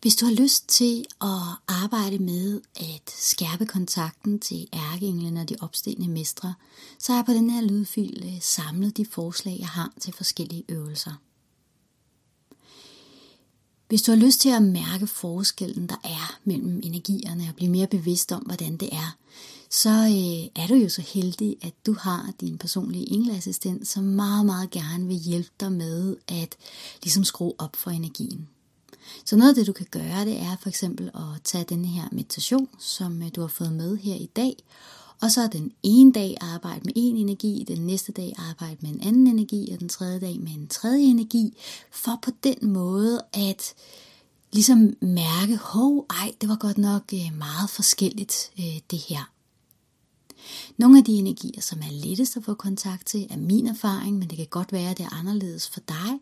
Hvis du har lyst til at arbejde med at skærpe kontakten til ærkeenglen og de opstigende mestre, så har jeg på den her lydfil øh, samlet de forslag, jeg har til forskellige øvelser. Hvis du har lyst til at mærke forskellen, der er mellem energierne og blive mere bevidst om, hvordan det er, så øh, er du jo så heldig, at du har din personlige engleassistent, som meget, meget gerne vil hjælpe dig med at ligesom skrue op for energien. Så noget af det, du kan gøre, det er for eksempel at tage denne her meditation, som øh, du har fået med her i dag, og så den ene dag arbejde med en energi, den næste dag arbejde med en anden energi, og den tredje dag med en tredje energi, for på den måde at ligesom mærke, hov, ej, det var godt nok øh, meget forskelligt øh, det her. Nogle af de energier, som er lettest at få kontakt til, er min erfaring, men det kan godt være, at det er anderledes for dig.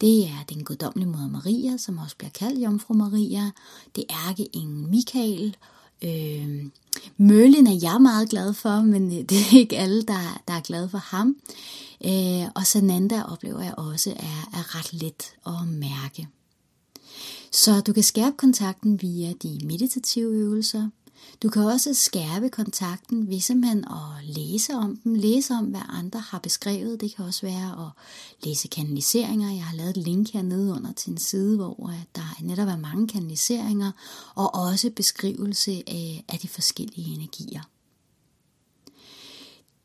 Det er den guddommelige moder Maria, som også bliver kaldt Jomfru Maria. Det er ærkeengel Michael. Øh, Møllen er jeg meget glad for, men øh, det er ikke alle, der, der er glade for ham. Øh, og Sananda oplever jeg også er, er ret let at mærke. Så du kan skærpe kontakten via de meditative øvelser, du kan også skærpe kontakten ved simpelthen at læse om dem, læse om, hvad andre har beskrevet. Det kan også være at læse kanaliseringer. Jeg har lavet et link hernede under til en side, hvor der netop er mange kanaliseringer, og også beskrivelse af, af de forskellige energier.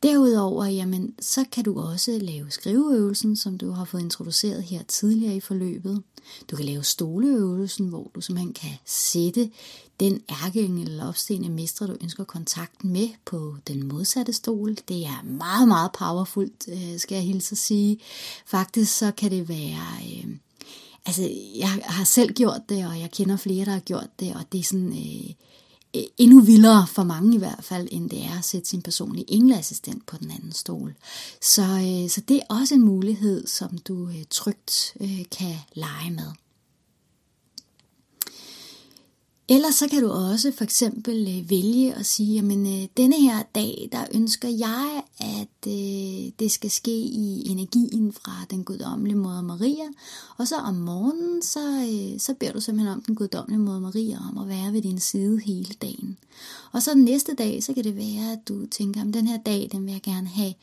Derudover, jamen, så kan du også lave skriveøvelsen, som du har fået introduceret her tidligere i forløbet. Du kan lave stoleøvelsen, hvor du simpelthen kan sætte den ærkeengel eller opstigende mester, du ønsker kontakten med på den modsatte stol. Det er meget, meget powerfult, øh, skal jeg hilse at sige. Faktisk så kan det være... Øh, altså, jeg har selv gjort det, og jeg kender flere, der har gjort det, og det er sådan... Øh, E- endnu vildere for mange i hvert fald, end det er at sætte sin personlige engleassistent på den anden stol. Så, øh, så det er også en mulighed, som du øh, trygt øh, kan lege med. Ellers så kan du også for eksempel øh, vælge at sige, jamen øh, denne her dag, der ønsker jeg, at øh, det skal ske i energien fra den guddommelige moder Maria. Og så om morgenen, så, øh, så beder du simpelthen om den guddommelige moder Maria om at være ved din side hele dagen. Og så den næste dag, så kan det være, at du tænker, om den her dag, den vil jeg gerne have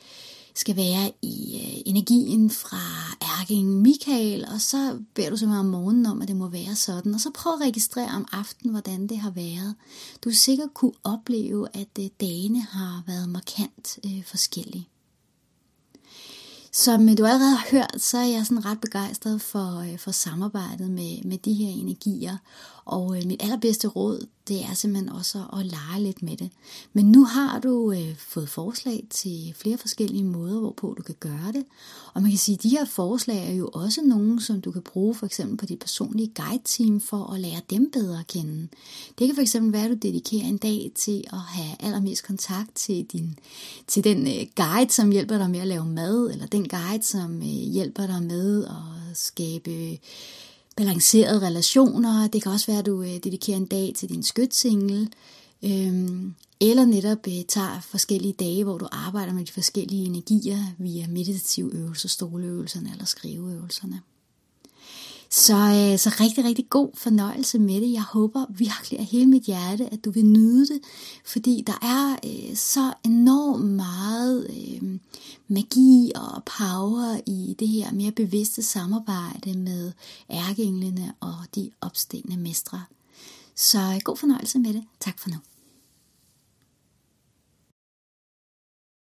skal være i øh, energien fra fucking Michael, og så beder du simpelthen om morgenen om, at det må være sådan, og så prøv at registrere om aftenen, hvordan det har været. Du vil sikkert kunne opleve, at øh, dagene har været markant øh, forskellige. Som øh, du allerede har hørt, så er jeg sådan ret begejstret for, øh, for samarbejdet med, med de her energier. Og øh, mit allerbedste råd, det er simpelthen også at lege lidt med det. Men nu har du øh, fået forslag til flere forskellige måder, hvorpå du kan gøre det. Og man kan sige, at de her forslag er jo også nogle, som du kan bruge for eksempel på dit personlige guide-team for at lære dem bedre at kende. Det kan for eksempel være, at du dedikerer en dag til at have allermest kontakt til, din, til den øh, guide, som hjælper dig med at lave mad, eller den guide, som øh, hjælper dig med at skabe balancerede relationer. Det kan også være, at du øh, dedikerer en dag til din skytsingel. Øhm, eller netop øh, tager forskellige dage, hvor du arbejder med de forskellige energier via meditative øvelser, stoleøvelserne eller skriveøvelserne. Så, øh, så rigtig, rigtig god fornøjelse med det. Jeg håber virkelig af hele mit hjerte, at du vil nyde det, fordi der er øh, så enormt meget magi og power i det her mere bevidste samarbejde med ærkeenglene og de opstigende mestre. Så øh, god fornøjelse med det. Tak for nu.